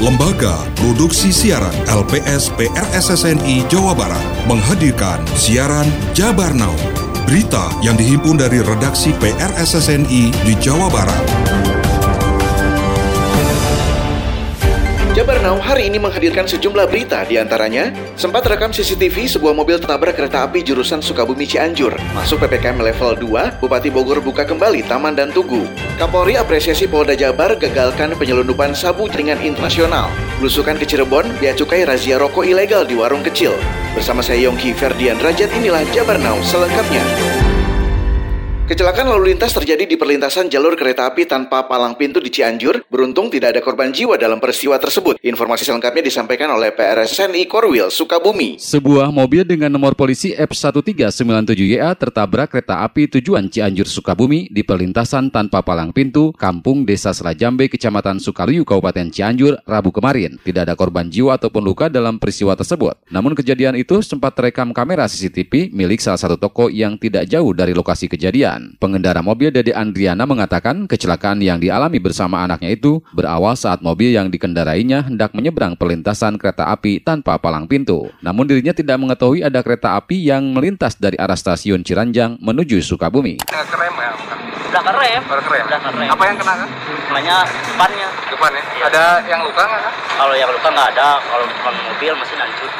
Lembaga Produksi Siaran LPS PRSSNI Jawa Barat menghadirkan siaran Jabar Now. Berita yang dihimpun dari redaksi PRSSNI di Jawa Barat. Jabar Now hari ini menghadirkan sejumlah berita di antaranya sempat rekam CCTV sebuah mobil tertabrak kereta api jurusan Sukabumi Cianjur. Masuk PPKM level 2, Bupati Bogor buka kembali Taman dan Tugu. Kapolri apresiasi Polda Jabar gagalkan penyelundupan sabu jaringan internasional. Belusukan ke Cirebon, bea cukai razia rokok ilegal di warung kecil. Bersama saya Yongki Ferdian Rajat inilah Jabar Now selengkapnya. Kecelakaan lalu lintas terjadi di perlintasan jalur kereta api tanpa palang pintu di Cianjur. Beruntung tidak ada korban jiwa dalam peristiwa tersebut. Informasi selengkapnya disampaikan oleh PRSNI Korwil, Sukabumi. Sebuah mobil dengan nomor polisi F1397YA tertabrak kereta api tujuan Cianjur, Sukabumi di perlintasan tanpa palang pintu, Kampung Desa Selajambe, Kecamatan Sukaluyu, Kabupaten Cianjur, Rabu kemarin. Tidak ada korban jiwa ataupun luka dalam peristiwa tersebut. Namun kejadian itu sempat terekam kamera CCTV milik salah satu toko yang tidak jauh dari lokasi kejadian. Pengendara mobil Dede Andriana mengatakan kecelakaan yang dialami bersama anaknya itu berawal saat mobil yang dikendarainya hendak menyeberang perlintasan kereta api tanpa palang pintu. Namun dirinya tidak mengetahui ada kereta api yang melintas dari arah stasiun Ciranjang menuju Sukabumi. Kerem ya? Udah kerem. Udah kerem. Udah kerem. Apa yang kena kan? Kenanya depannya. Depan ya? Iya. Ada yang luka nggak kan? Kalau yang luka nggak ada. Kalau mobil masih hancur.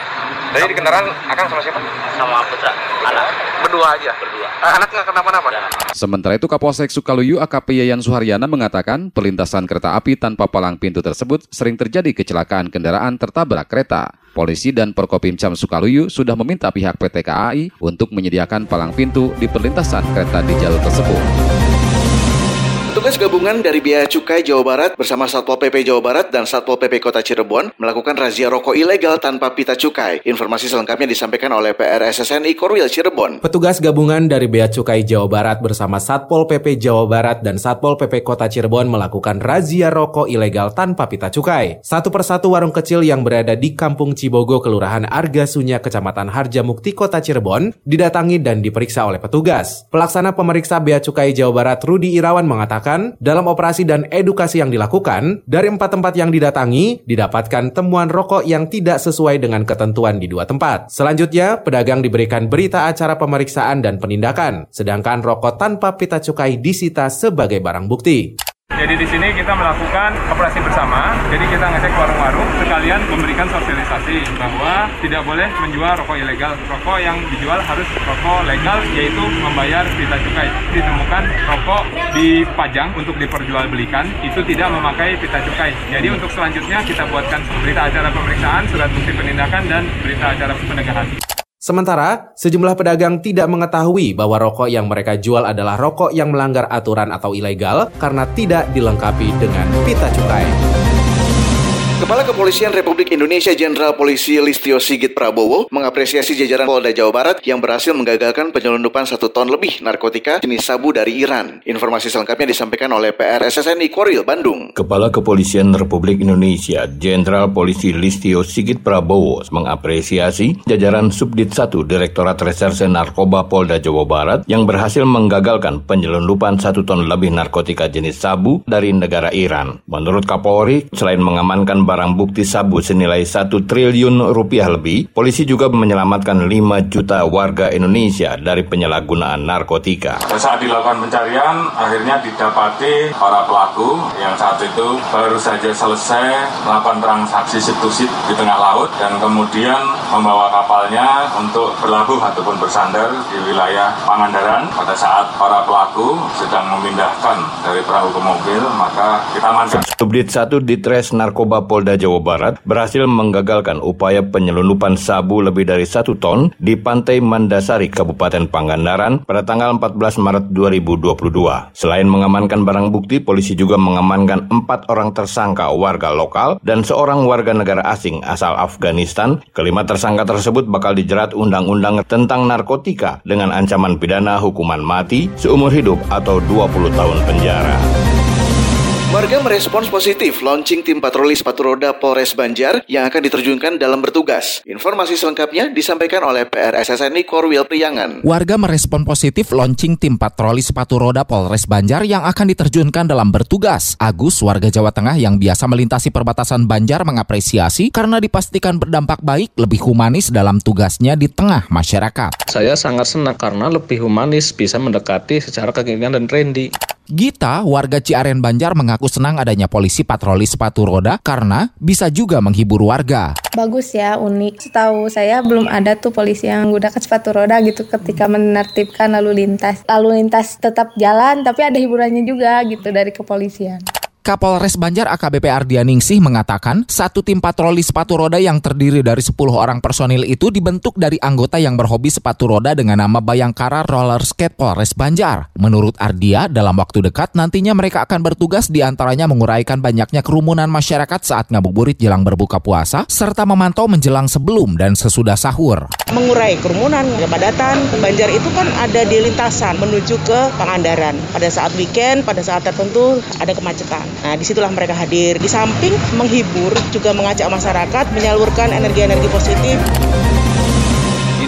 Jadi di kendaraan akan sama siapa? Sama putra. Anak. Berdua aja. Berdua. Ah, Anak nggak kenapa-napa? Sementara itu Kapolsek Sukaluyu AKP Yayan Suharyana mengatakan perlintasan kereta api tanpa palang pintu tersebut sering terjadi kecelakaan kendaraan tertabrak kereta. Polisi dan Perkopimcam Sukaluyu sudah meminta pihak PT KAI untuk menyediakan palang pintu di perlintasan kereta di jalur tersebut. Petugas gabungan dari Bea Cukai Jawa Barat bersama Satpol PP Jawa Barat dan Satpol PP Kota Cirebon melakukan razia rokok ilegal tanpa pita cukai. Informasi selengkapnya disampaikan oleh PRSSNI Korwil Cirebon. Petugas gabungan dari Bea Cukai Jawa Barat bersama Satpol PP Jawa Barat dan Satpol PP Kota Cirebon melakukan razia rokok ilegal tanpa pita cukai. Satu persatu warung kecil yang berada di Kampung Cibogo, Kelurahan Arga Sunya, Kecamatan Harjamukti, Kota Cirebon, didatangi dan diperiksa oleh petugas. Pelaksana pemeriksa Bea Cukai Jawa Barat Rudi Irawan mengatakan, dalam operasi dan edukasi yang dilakukan, dari empat tempat yang didatangi, didapatkan temuan rokok yang tidak sesuai dengan ketentuan di dua tempat. Selanjutnya, pedagang diberikan berita acara pemeriksaan dan penindakan, sedangkan rokok tanpa pita cukai disita sebagai barang bukti. Jadi di sini kita melakukan operasi bersama. Jadi kita ngecek warung-warung sekalian memberikan sosialisasi bahwa tidak boleh menjual rokok ilegal. Rokok yang dijual harus rokok legal yaitu membayar pita cukai. Ditemukan rokok dipajang untuk diperjualbelikan itu tidak memakai pita cukai. Jadi untuk selanjutnya kita buatkan berita acara pemeriksaan, surat bukti penindakan dan berita acara penegakan. Sementara, sejumlah pedagang tidak mengetahui bahwa rokok yang mereka jual adalah rokok yang melanggar aturan atau ilegal karena tidak dilengkapi dengan pita cukai. Kepala Kepolisian Republik Indonesia Jenderal Polisi Listio Sigit Prabowo mengapresiasi jajaran Polda Jawa Barat yang berhasil menggagalkan penyelundupan satu ton lebih narkotika jenis sabu dari Iran. Informasi selengkapnya disampaikan oleh PRSSNI Koril Bandung. Kepala Kepolisian Republik Indonesia Jenderal Polisi Listio Sigit Prabowo mengapresiasi jajaran Subdit 1 Direktorat Reserse Narkoba Polda Jawa Barat yang berhasil menggagalkan penyelundupan satu ton lebih narkotika jenis sabu dari negara Iran. Menurut Kapolri, selain mengamankan barang bukti sabu senilai 1 triliun rupiah lebih, polisi juga menyelamatkan 5 juta warga Indonesia dari penyalahgunaan narkotika. Saat dilakukan pencarian, akhirnya didapati para pelaku yang saat itu baru saja selesai melakukan transaksi situsit di tengah laut dan kemudian membawa kapalnya untuk berlabuh ataupun bersandar di wilayah Pangandaran. Pada saat para pelaku sedang memindahkan dari perahu ke mobil, maka kita amankan. Subdit 1 Ditres Narkoba Polda Jawa Barat berhasil menggagalkan upaya penyelundupan sabu lebih dari satu ton di Pantai Mandasari, Kabupaten Pangandaran pada tanggal 14 Maret 2022. Selain mengamankan barang bukti, polisi juga mengamankan empat orang tersangka warga lokal dan seorang warga negara asing asal Afghanistan. Kelima tersangka tersebut bakal dijerat undang-undang tentang narkotika dengan ancaman pidana hukuman mati seumur hidup atau 20 tahun penjara. Warga merespons positif launching tim patroli sepatu roda Polres Banjar yang akan diterjunkan dalam bertugas. Informasi selengkapnya disampaikan oleh PRSSNI Korwil Priyangan. Warga merespon positif launching tim patroli sepatu roda Polres Banjar yang akan diterjunkan dalam bertugas. Agus, warga Jawa Tengah yang biasa melintasi perbatasan Banjar mengapresiasi karena dipastikan berdampak baik lebih humanis dalam tugasnya di tengah masyarakat. Saya sangat senang karena lebih humanis bisa mendekati secara kekinian dan trendy. Gita, warga Ciaren Banjar mengaku senang adanya polisi patroli sepatu roda karena bisa juga menghibur warga. Bagus ya, unik. Setahu saya belum ada tuh polisi yang menggunakan sepatu roda gitu ketika menertibkan lalu lintas. Lalu lintas tetap jalan tapi ada hiburannya juga gitu dari kepolisian. Kapolres Banjar AKBP Ardianingsih mengatakan, satu tim patroli sepatu roda yang terdiri dari 10 orang personil itu dibentuk dari anggota yang berhobi sepatu roda dengan nama Bayangkara Roller Skate Polres Banjar. Menurut Ardia, dalam waktu dekat nantinya mereka akan bertugas di antaranya menguraikan banyaknya kerumunan masyarakat saat ngabuburit jelang berbuka puasa, serta memantau menjelang sebelum dan sesudah sahur. Mengurai kerumunan, kepadatan, Banjar itu kan ada di lintasan menuju ke Pangandaran. Pada saat weekend, pada saat tertentu ada kemacetan. Nah, di situlah mereka hadir. Di samping menghibur, juga mengajak masyarakat menyalurkan energi-energi positif.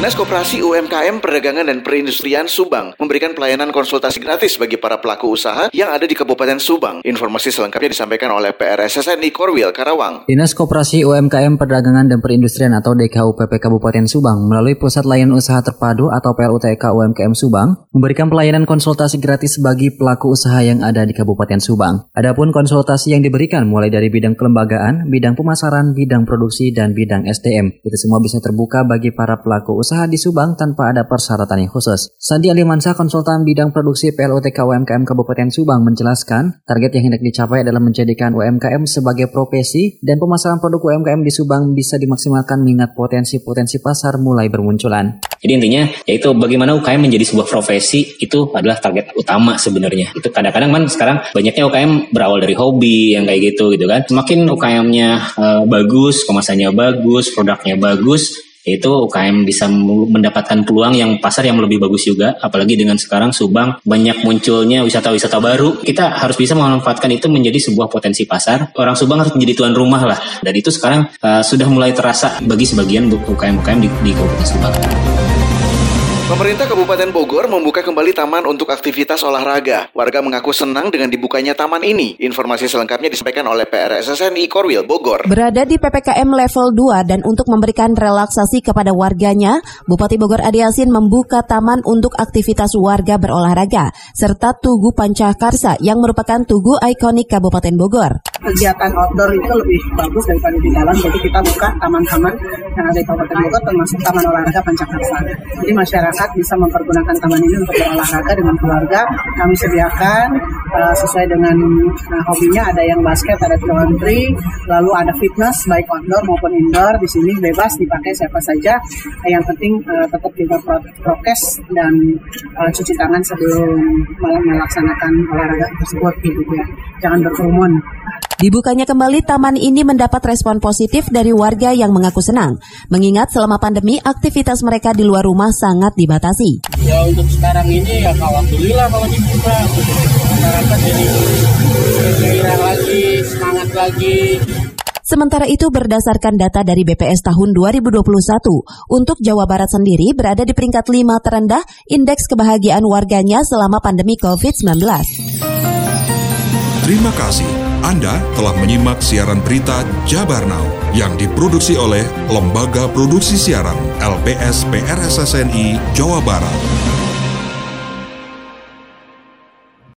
Dinas Koperasi UMKM Perdagangan dan Perindustrian Subang memberikan pelayanan konsultasi gratis bagi para pelaku usaha yang ada di Kabupaten Subang. Informasi selengkapnya disampaikan oleh PRSSNI Korwil Karawang. Dinas Koperasi UMKM Perdagangan dan Perindustrian atau DKUPP Kabupaten Subang melalui Pusat Layanan Usaha Terpadu atau PLUTK UMKM Subang memberikan pelayanan konsultasi gratis bagi pelaku usaha yang ada di Kabupaten Subang. Adapun konsultasi yang diberikan mulai dari bidang kelembagaan, bidang pemasaran, bidang produksi, dan bidang SDM. Itu semua bisa terbuka bagi para pelaku usaha usaha di Subang tanpa ada persyaratan yang khusus. Sandi Alimansa, konsultan bidang produksi PLOTK UMKM Kabupaten Subang menjelaskan, target yang hendak dicapai adalah menjadikan UMKM sebagai profesi dan pemasaran produk UMKM di Subang bisa dimaksimalkan minat potensi-potensi pasar mulai bermunculan. Jadi intinya yaitu bagaimana UKM menjadi sebuah profesi itu adalah target utama sebenarnya. Itu kadang-kadang kan sekarang banyaknya UKM berawal dari hobi yang kayak gitu gitu kan. Semakin UKM-nya uh, bagus, kemasannya bagus, produknya bagus, itu UKM bisa mendapatkan peluang yang pasar yang lebih bagus juga. Apalagi dengan sekarang Subang banyak munculnya wisata-wisata baru. Kita harus bisa memanfaatkan itu menjadi sebuah potensi pasar. Orang Subang harus menjadi tuan rumah lah. Dan itu sekarang uh, sudah mulai terasa bagi sebagian UKM-UKM di, di Kabupaten Subang. Pemerintah Kabupaten Bogor membuka kembali taman untuk aktivitas olahraga. Warga mengaku senang dengan dibukanya taman ini. Informasi selengkapnya disampaikan oleh PRSSNI Korwil Bogor. Berada di PPKM level 2 dan untuk memberikan relaksasi kepada warganya, Bupati Bogor Adi Yasin membuka taman untuk aktivitas warga berolahraga, serta Tugu Pancakarsa yang merupakan tugu ikonik Kabupaten Bogor. Kegiatan outdoor itu lebih bagus daripada di dalam, jadi kita buka taman-taman yang ada di Kabupaten Bogor termasuk Taman Olahraga Pancakarsa. Jadi masyarakat bisa mempergunakan taman ini untuk berolahraga dengan keluarga. Kami sediakan uh, sesuai dengan uh, hobinya ada yang basket, ada country, lalu ada fitness baik outdoor maupun indoor. Di sini bebas dipakai siapa saja. Yang penting uh, tetap juga prokes dan uh, cuci tangan sebelum melaksanakan olahraga tersebut gitu ya. Jangan berkerumun. Dibukanya kembali taman ini mendapat respon positif dari warga yang mengaku senang, mengingat selama pandemi aktivitas mereka di luar rumah sangat dibatasi. Ya untuk sekarang ini ya alhamdulillah kalau dibuka, masyarakat jadi gairah lagi, semangat lagi. Sementara itu berdasarkan data dari BPS tahun 2021, untuk Jawa Barat sendiri berada di peringkat 5 terendah indeks kebahagiaan warganya selama pandemi COVID-19. Terima kasih anda telah menyimak siaran berita Jabar Now yang diproduksi oleh Lembaga Produksi Siaran LPS PRSSNI Jawa Barat.